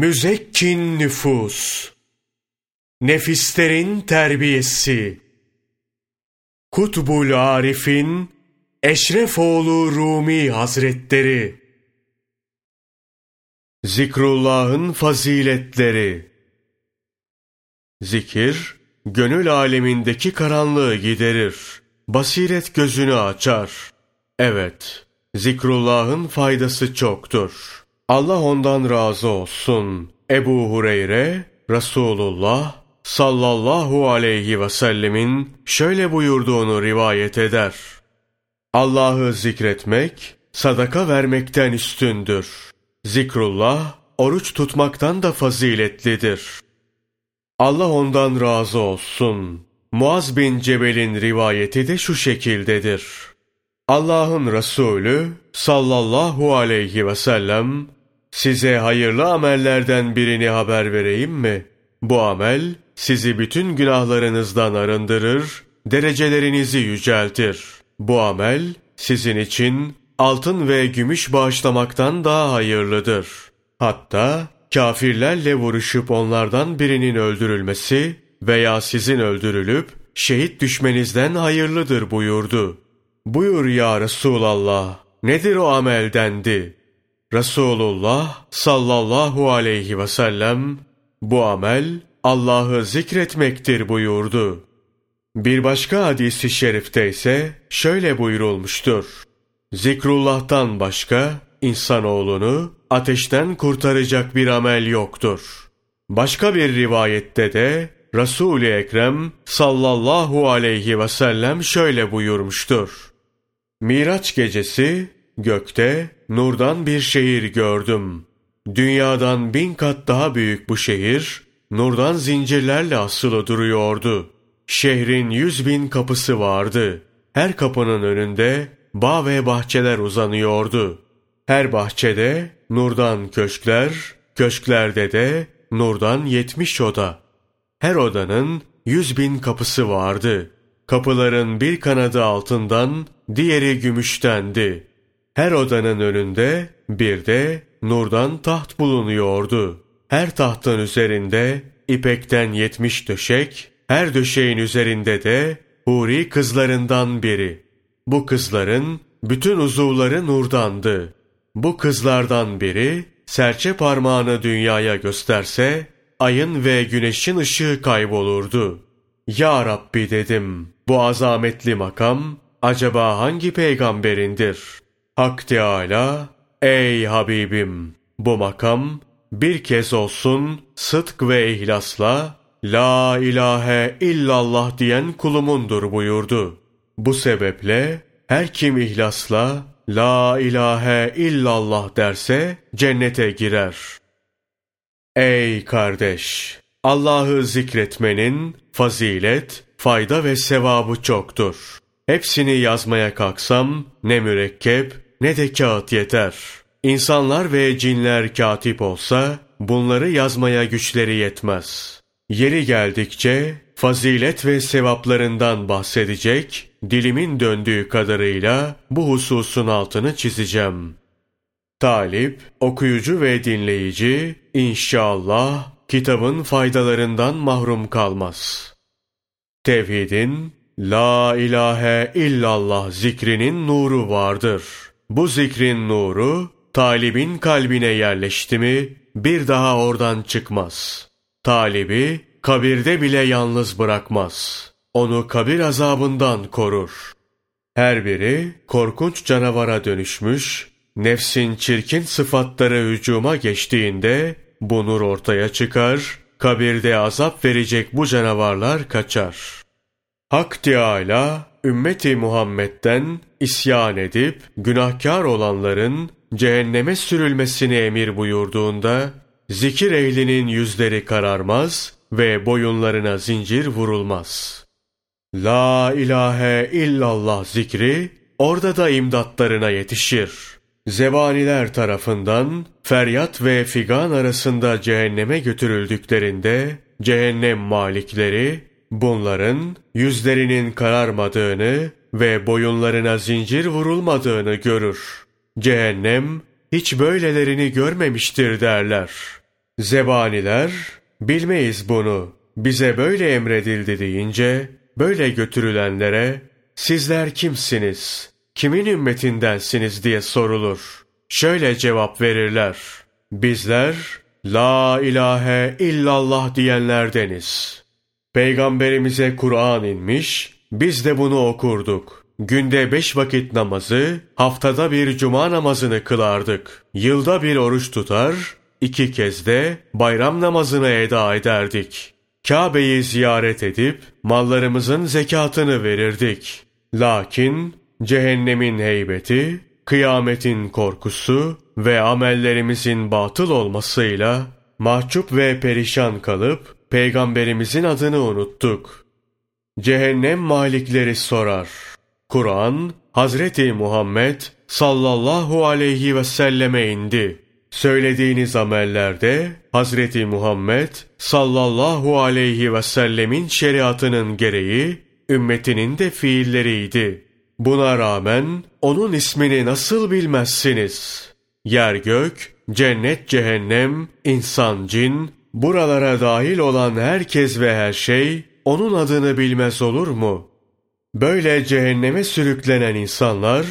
Müzekkin nüfus, nefislerin terbiyesi, Kutbul Arif'in Eşrefoğlu Rumi Hazretleri, Zikrullah'ın faziletleri, Zikir, gönül alemindeki karanlığı giderir, basiret gözünü açar. Evet, zikrullahın faydası çoktur. Allah ondan razı olsun. Ebu Hureyre, Resulullah sallallahu aleyhi ve sellemin şöyle buyurduğunu rivayet eder. Allah'ı zikretmek, sadaka vermekten üstündür. Zikrullah, oruç tutmaktan da faziletlidir. Allah ondan razı olsun. Muaz bin Cebel'in rivayeti de şu şekildedir. Allah'ın Resulü sallallahu aleyhi ve sellem size hayırlı amellerden birini haber vereyim mi? Bu amel sizi bütün günahlarınızdan arındırır, derecelerinizi yüceltir. Bu amel sizin için altın ve gümüş bağışlamaktan daha hayırlıdır. Hatta kafirlerle vuruşup onlardan birinin öldürülmesi veya sizin öldürülüp şehit düşmenizden hayırlıdır buyurdu. Buyur ya Resulallah, nedir o amel dendi. Resulullah sallallahu aleyhi ve sellem, bu amel Allah'ı zikretmektir buyurdu. Bir başka hadisi şerifte ise şöyle buyurulmuştur. Zikrullah'tan başka insanoğlunu ateşten kurtaracak bir amel yoktur. Başka bir rivayette de Resul-i Ekrem sallallahu aleyhi ve sellem şöyle buyurmuştur. Miraç gecesi gökte nurdan bir şehir gördüm. Dünyadan bin kat daha büyük bu şehir, nurdan zincirlerle asılı duruyordu. Şehrin yüz bin kapısı vardı. Her kapının önünde bağ ve bahçeler uzanıyordu. Her bahçede nurdan köşkler, köşklerde de nurdan yetmiş oda. Her odanın yüz bin kapısı vardı. Kapıların bir kanadı altından, diğeri gümüştendi. Her odanın önünde bir de nurdan taht bulunuyordu. Her tahtın üzerinde ipekten yetmiş döşek, her döşeğin üzerinde de huri kızlarından biri. Bu kızların bütün uzuvları nurdandı. Bu kızlardan biri serçe parmağını dünyaya gösterse ayın ve güneşin ışığı kaybolurdu. Ya Rabbi dedim, bu azametli makam acaba hangi peygamberindir? Hak Teâlâ, ey Habibim, bu makam bir kez olsun sıdk ve ihlasla La ilahe illallah diyen kulumundur buyurdu. Bu sebeple her kim ihlasla La ilahe illallah derse cennete girer. Ey kardeş! Allah'ı zikretmenin fazilet, fayda ve sevabı çoktur. Hepsini yazmaya kalksam ne mürekkep ne de kağıt yeter. İnsanlar ve cinler katip olsa bunları yazmaya güçleri yetmez. Yeri geldikçe fazilet ve sevaplarından bahsedecek, dilimin döndüğü kadarıyla bu hususun altını çizeceğim. Talip, okuyucu ve dinleyici inşallah kitabın faydalarından mahrum kalmaz. Tevhidin, La ilahe illallah zikrinin nuru vardır. Bu zikrin nuru, talibin kalbine yerleşti mi, bir daha oradan çıkmaz. Talibi, kabirde bile yalnız bırakmaz. Onu kabir azabından korur. Her biri korkunç canavara dönüşmüş, nefsin çirkin sıfatları hücuma geçtiğinde bu nur ortaya çıkar, kabirde azap verecek bu canavarlar kaçar. Hak Teâlâ, ümmeti Muhammed'den isyan edip günahkar olanların cehenneme sürülmesini emir buyurduğunda, zikir ehlinin yüzleri kararmaz ve boyunlarına zincir vurulmaz. La ilahe illallah zikri orada da imdatlarına yetişir. Zebaniler tarafından feryat ve figan arasında cehenneme götürüldüklerinde cehennem malikleri bunların yüzlerinin kararmadığını ve boyunlarına zincir vurulmadığını görür. Cehennem hiç böylelerini görmemiştir derler. Zebaniler, bilmeyiz bunu, bize böyle emredildi deyince, böyle götürülenlere, sizler kimsiniz, kimin ümmetindensiniz diye sorulur. Şöyle cevap verirler, bizler, La ilahe illallah diyenlerdeniz. Peygamberimize Kur'an inmiş, biz de bunu okurduk. Günde beş vakit namazı, haftada bir cuma namazını kılardık. Yılda bir oruç tutar, iki kez de bayram namazını eda ederdik. Kabe'yi ziyaret edip mallarımızın zekatını verirdik. Lakin cehennemin heybeti, kıyametin korkusu ve amellerimizin batıl olmasıyla mahcup ve perişan kalıp peygamberimizin adını unuttuk. Cehennem malikleri sorar. Kur'an, Hazreti Muhammed sallallahu aleyhi ve selleme indi. Söylediğiniz amellerde Hazreti Muhammed sallallahu aleyhi ve sellemin şeriatının gereği ümmetinin de fiilleriydi. Buna rağmen onun ismini nasıl bilmezsiniz? Yer gök, cennet cehennem, insan cin, buralara dahil olan herkes ve her şey onun adını bilmez olur mu? Böyle cehenneme sürüklenen insanlar,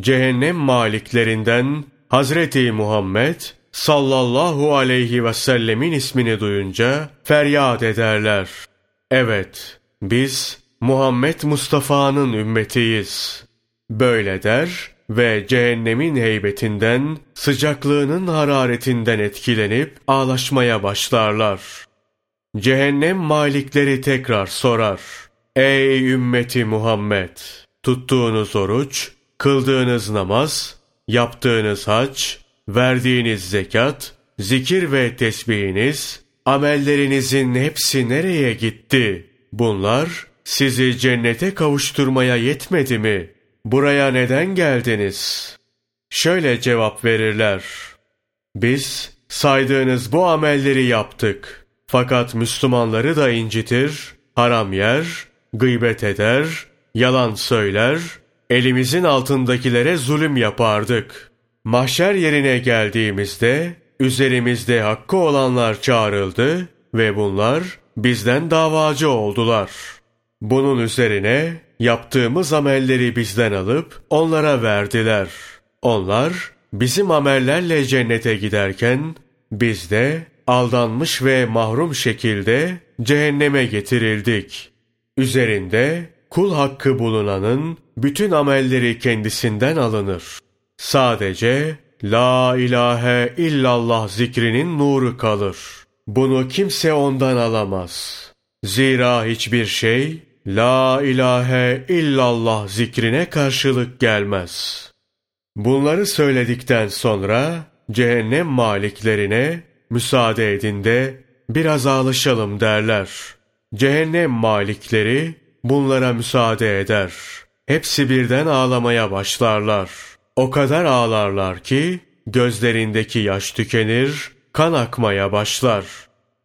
cehennem maliklerinden Hazreti Muhammed sallallahu aleyhi ve sellemin ismini duyunca feryat ederler. Evet, biz Muhammed Mustafa'nın ümmetiyiz. Böyle der ve cehennemin heybetinden, sıcaklığının hararetinden etkilenip ağlaşmaya başlarlar. Cehennem malikleri tekrar sorar. Ey ümmeti Muhammed! Tuttuğunuz oruç, kıldığınız namaz, yaptığınız hac, verdiğiniz zekat, zikir ve tesbihiniz, amellerinizin hepsi nereye gitti? Bunlar sizi cennete kavuşturmaya yetmedi mi? Buraya neden geldiniz? Şöyle cevap verirler. Biz saydığınız bu amelleri yaptık. Fakat Müslümanları da incitir, haram yer, gıybet eder, yalan söyler, elimizin altındakilere zulüm yapardık. Mahşer yerine geldiğimizde üzerimizde hakkı olanlar çağrıldı ve bunlar bizden davacı oldular. Bunun üzerine yaptığımız amelleri bizden alıp onlara verdiler. Onlar bizim amellerle cennete giderken biz de aldanmış ve mahrum şekilde cehenneme getirildik. Üzerinde kul hakkı bulunanın bütün amelleri kendisinden alınır. Sadece La ilahe illallah zikrinin nuru kalır. Bunu kimse ondan alamaz. Zira hiçbir şey La ilahe illallah zikrine karşılık gelmez. Bunları söyledikten sonra cehennem maliklerine müsaade edin de biraz alışalım derler. Cehennem malikleri bunlara müsaade eder. Hepsi birden ağlamaya başlarlar. O kadar ağlarlar ki gözlerindeki yaş tükenir, kan akmaya başlar.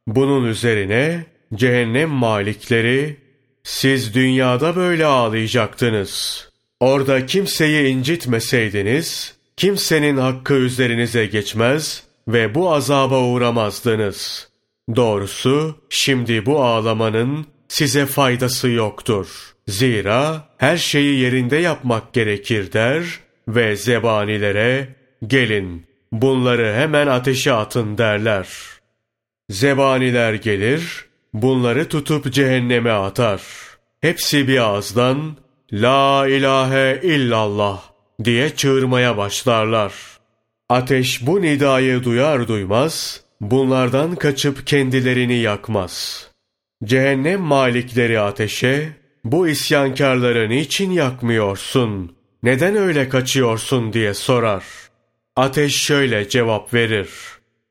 Bunun üzerine cehennem malikleri siz dünyada böyle ağlayacaktınız. Orada kimseyi incitmeseydiniz, kimsenin hakkı üzerinize geçmez ve bu azaba uğramazdınız. Doğrusu şimdi bu ağlamanın size faydası yoktur. Zira her şeyi yerinde yapmak gerekir der ve zebanilere gelin bunları hemen ateşe atın derler. Zebaniler gelir, bunları tutup cehenneme atar. Hepsi bir ağızdan La ilahe illallah diye çığırmaya başlarlar. Ateş bu nidayı duyar duymaz, bunlardan kaçıp kendilerini yakmaz. Cehennem malikleri ateşe, bu isyankarları niçin yakmıyorsun, neden öyle kaçıyorsun diye sorar. Ateş şöyle cevap verir.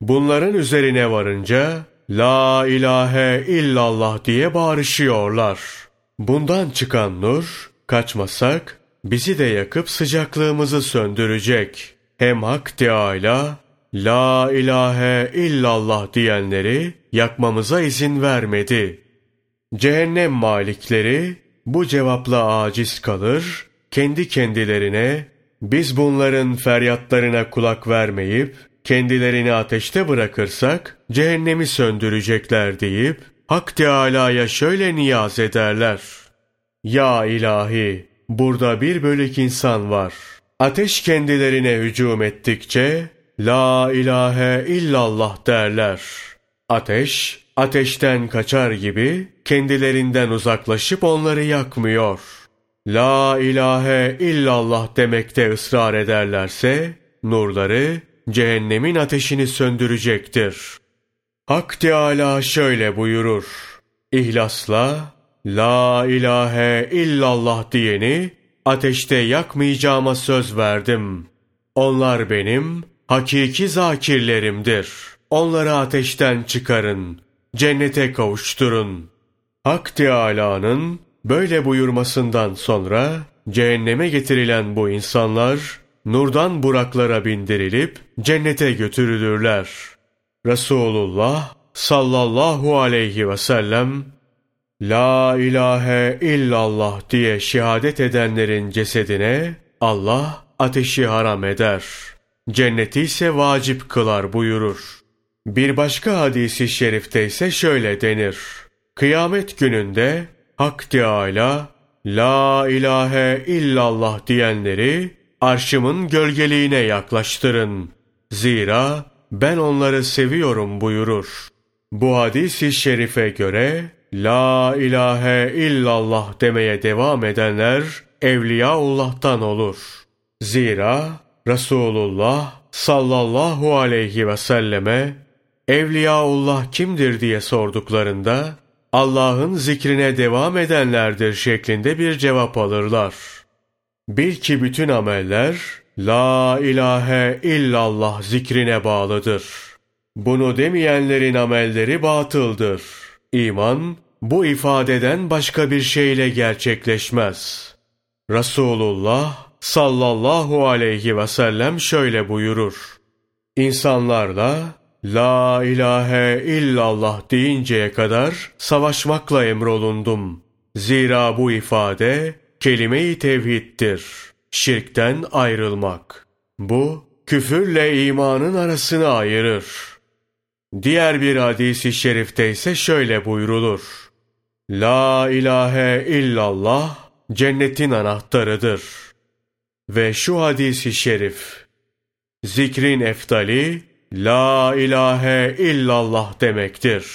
Bunların üzerine varınca, La ilahe illallah diye bağırışıyorlar. Bundan çıkan nur, kaçmasak bizi de yakıp sıcaklığımızı söndürecek. Hem Hak Teâlâ, La ilahe illallah diyenleri yakmamıza izin vermedi. Cehennem malikleri bu cevapla aciz kalır, kendi kendilerine biz bunların feryatlarına kulak vermeyip kendilerini ateşte bırakırsak cehennemi söndürecekler deyip Hak Teâlâ'ya şöyle niyaz ederler. Ya ilahi, burada bir bölük insan var. Ateş kendilerine hücum ettikçe, La ilahe illallah derler. Ateş, ateşten kaçar gibi kendilerinden uzaklaşıp onları yakmıyor. La ilahe illallah demekte ısrar ederlerse, nurları cehennemin ateşini söndürecektir. Hak Teâlâ şöyle buyurur. İhlasla, La ilahe illallah diyeni ateşte yakmayacağıma söz verdim. Onlar benim hakiki zakirlerimdir. Onları ateşten çıkarın, cennete kavuşturun. Hak Teâlâ'nın böyle buyurmasından sonra cehenneme getirilen bu insanlar nurdan buraklara bindirilip cennete götürülürler. Resulullah sallallahu aleyhi ve sellem La ilahe illallah diye şehadet edenlerin cesedine Allah ateşi haram eder. Cenneti ise vacip kılar buyurur. Bir başka hadisi şerifte ise şöyle denir. Kıyamet gününde Hak Teâlâ La ilahe illallah diyenleri arşımın gölgeliğine yaklaştırın. Zira ben onları seviyorum buyurur. Bu hadisi şerife göre La ilahe illallah demeye devam edenler Evliyaullah'tan olur. Zira Resulullah sallallahu aleyhi ve selleme Evliyaullah kimdir diye sorduklarında Allah'ın zikrine devam edenlerdir şeklinde bir cevap alırlar. Bil ki bütün ameller La ilahe illallah zikrine bağlıdır. Bunu demeyenlerin amelleri batıldır. İman bu ifadeden başka bir şeyle gerçekleşmez. Resulullah sallallahu aleyhi ve sellem şöyle buyurur. İnsanlarla La ilahe illallah deyinceye kadar savaşmakla emrolundum. Zira bu ifade kelime-i tevhiddir. Şirkten ayrılmak. Bu küfürle imanın arasını ayırır. Diğer bir hadisi şerifte ise şöyle buyrulur. La ilahe illallah cennetin anahtarıdır. Ve şu hadisi şerif. Zikrin eftali La ilahe illallah demektir.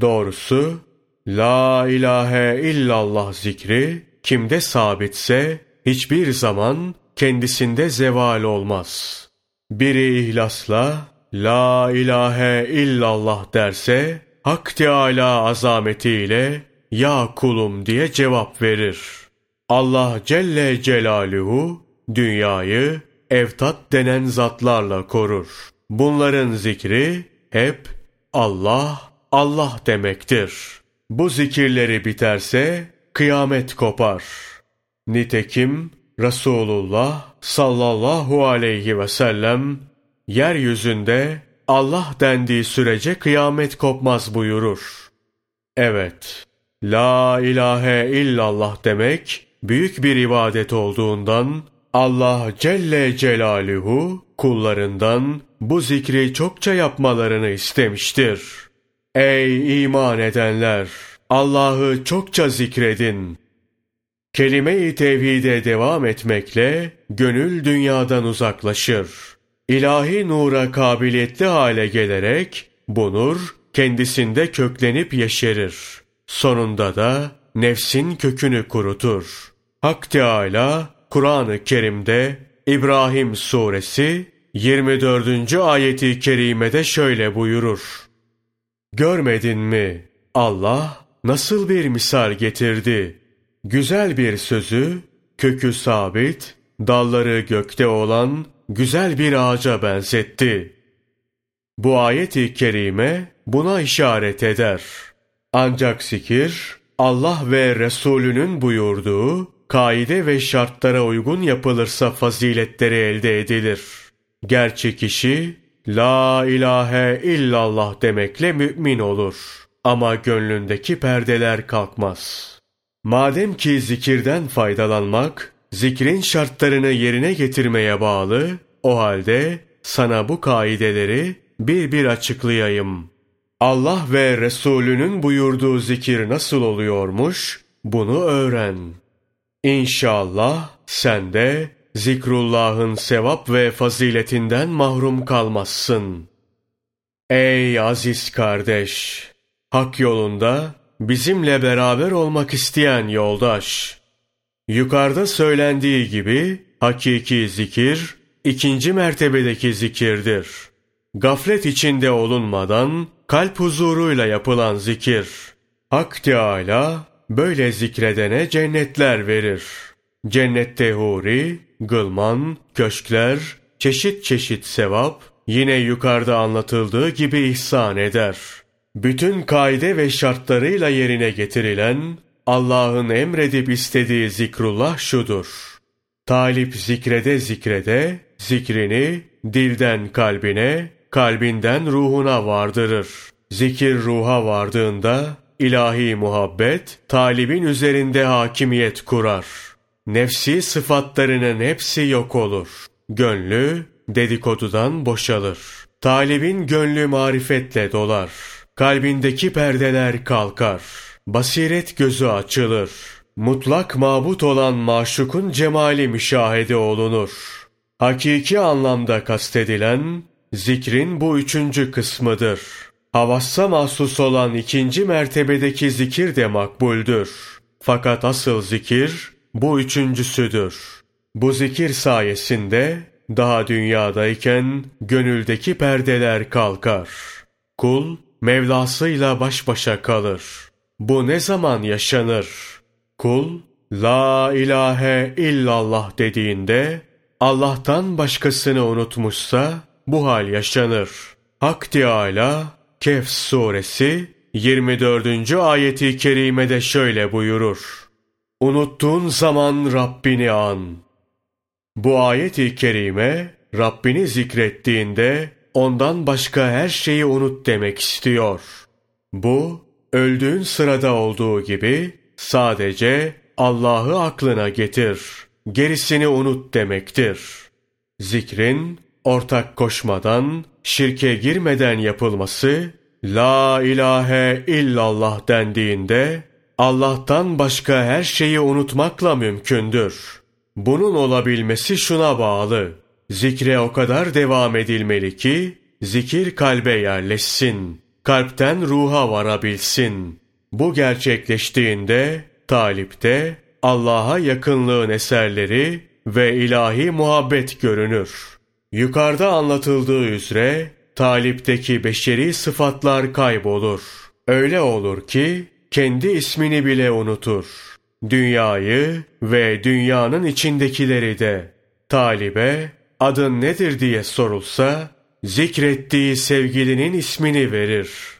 Doğrusu La ilahe illallah zikri kimde sabitse hiçbir zaman kendisinde zeval olmaz. Biri ihlasla La ilahe illallah derse Hak Teâlâ azametiyle Ya kulum diye cevap verir. Allah Celle Celaluhu dünyayı evtat denen zatlarla korur. Bunların zikri hep Allah, Allah demektir. Bu zikirleri biterse kıyamet kopar. Nitekim Resulullah sallallahu aleyhi ve sellem yeryüzünde Allah dendiği sürece kıyamet kopmaz buyurur. Evet, La ilahe illallah demek büyük bir ibadet olduğundan Allah Celle Celaluhu kullarından bu zikri çokça yapmalarını istemiştir. Ey iman edenler! Allah'ı çokça zikredin. Kelime-i tevhide devam etmekle gönül dünyadan uzaklaşır. İlahi nura kabiliyetli hale gelerek bu nur kendisinde köklenip yeşerir. Sonunda da nefsin kökünü kurutur. Hak Teâlâ Kur'an-ı Kerim'de İbrahim suresi 24. ayeti kerimede şöyle buyurur. Görmedin mi? Allah nasıl bir misal getirdi? Güzel bir sözü, kökü sabit, dalları gökte olan güzel bir ağaca benzetti. Bu ayet-i kerime buna işaret eder. Ancak zikir, Allah ve Resulünün buyurduğu kaide ve şartlara uygun yapılırsa faziletleri elde edilir. Gerçi kişi La ilahe illallah demekle mümin olur. Ama gönlündeki perdeler kalkmaz. Madem ki zikirden faydalanmak, zikrin şartlarını yerine getirmeye bağlı, o halde sana bu kaideleri bir bir açıklayayım. Allah ve Resulünün buyurduğu zikir nasıl oluyormuş, bunu öğren. İnşallah sen de zikrullahın sevap ve faziletinden mahrum kalmazsın. Ey aziz kardeş! Hak yolunda bizimle beraber olmak isteyen yoldaş! Yukarıda söylendiği gibi hakiki zikir ikinci mertebedeki zikirdir. Gaflet içinde olunmadan kalp huzuruyla yapılan zikir. Hak Teâlâ böyle zikredene cennetler verir. Cennette huri, gılman, köşkler, çeşit çeşit sevap, yine yukarıda anlatıldığı gibi ihsan eder. Bütün kaide ve şartlarıyla yerine getirilen, Allah'ın emredip istediği zikrullah şudur. Talip zikrede zikrede, zikrini dilden kalbine, kalbinden ruhuna vardırır. Zikir ruha vardığında, ilahi muhabbet, talibin üzerinde hakimiyet kurar. Nefsi sıfatlarının hepsi yok olur. Gönlü dedikodudan boşalır. Talibin gönlü marifetle dolar. Kalbindeki perdeler kalkar. Basiret gözü açılır. Mutlak mabut olan maşukun cemali müşahede olunur. Hakiki anlamda kastedilen, zikrin bu üçüncü kısmıdır. Havassa mahsus olan ikinci mertebedeki zikir de makbuldür. Fakat asıl zikir, bu üçüncüsüdür. Bu zikir sayesinde daha dünyadayken gönüldeki perdeler kalkar. Kul Mevlasıyla baş başa kalır. Bu ne zaman yaşanır? Kul La ilahe illallah dediğinde Allah'tan başkasını unutmuşsa bu hal yaşanır. Hak Teâlâ Kehf suresi 24. ayeti kerimede şöyle buyurur. Unuttuğun zaman Rabbini an. Bu ayeti kerime Rabbini zikrettiğinde ondan başka her şeyi unut demek istiyor. Bu öldüğün sırada olduğu gibi sadece Allah'ı aklına getir. Gerisini unut demektir. Zikrin ortak koşmadan, şirke girmeden yapılması, La ilahe illallah dendiğinde Allah'tan başka her şeyi unutmakla mümkündür. Bunun olabilmesi şuna bağlı. Zikre o kadar devam edilmeli ki, zikir kalbe yerleşsin. Kalpten ruha varabilsin. Bu gerçekleştiğinde, talipte Allah'a yakınlığın eserleri ve ilahi muhabbet görünür. Yukarıda anlatıldığı üzere, talipteki beşeri sıfatlar kaybolur. Öyle olur ki, kendi ismini bile unutur. Dünyayı ve dünyanın içindekileri de talibe adın nedir diye sorulsa zikrettiği sevgilinin ismini verir.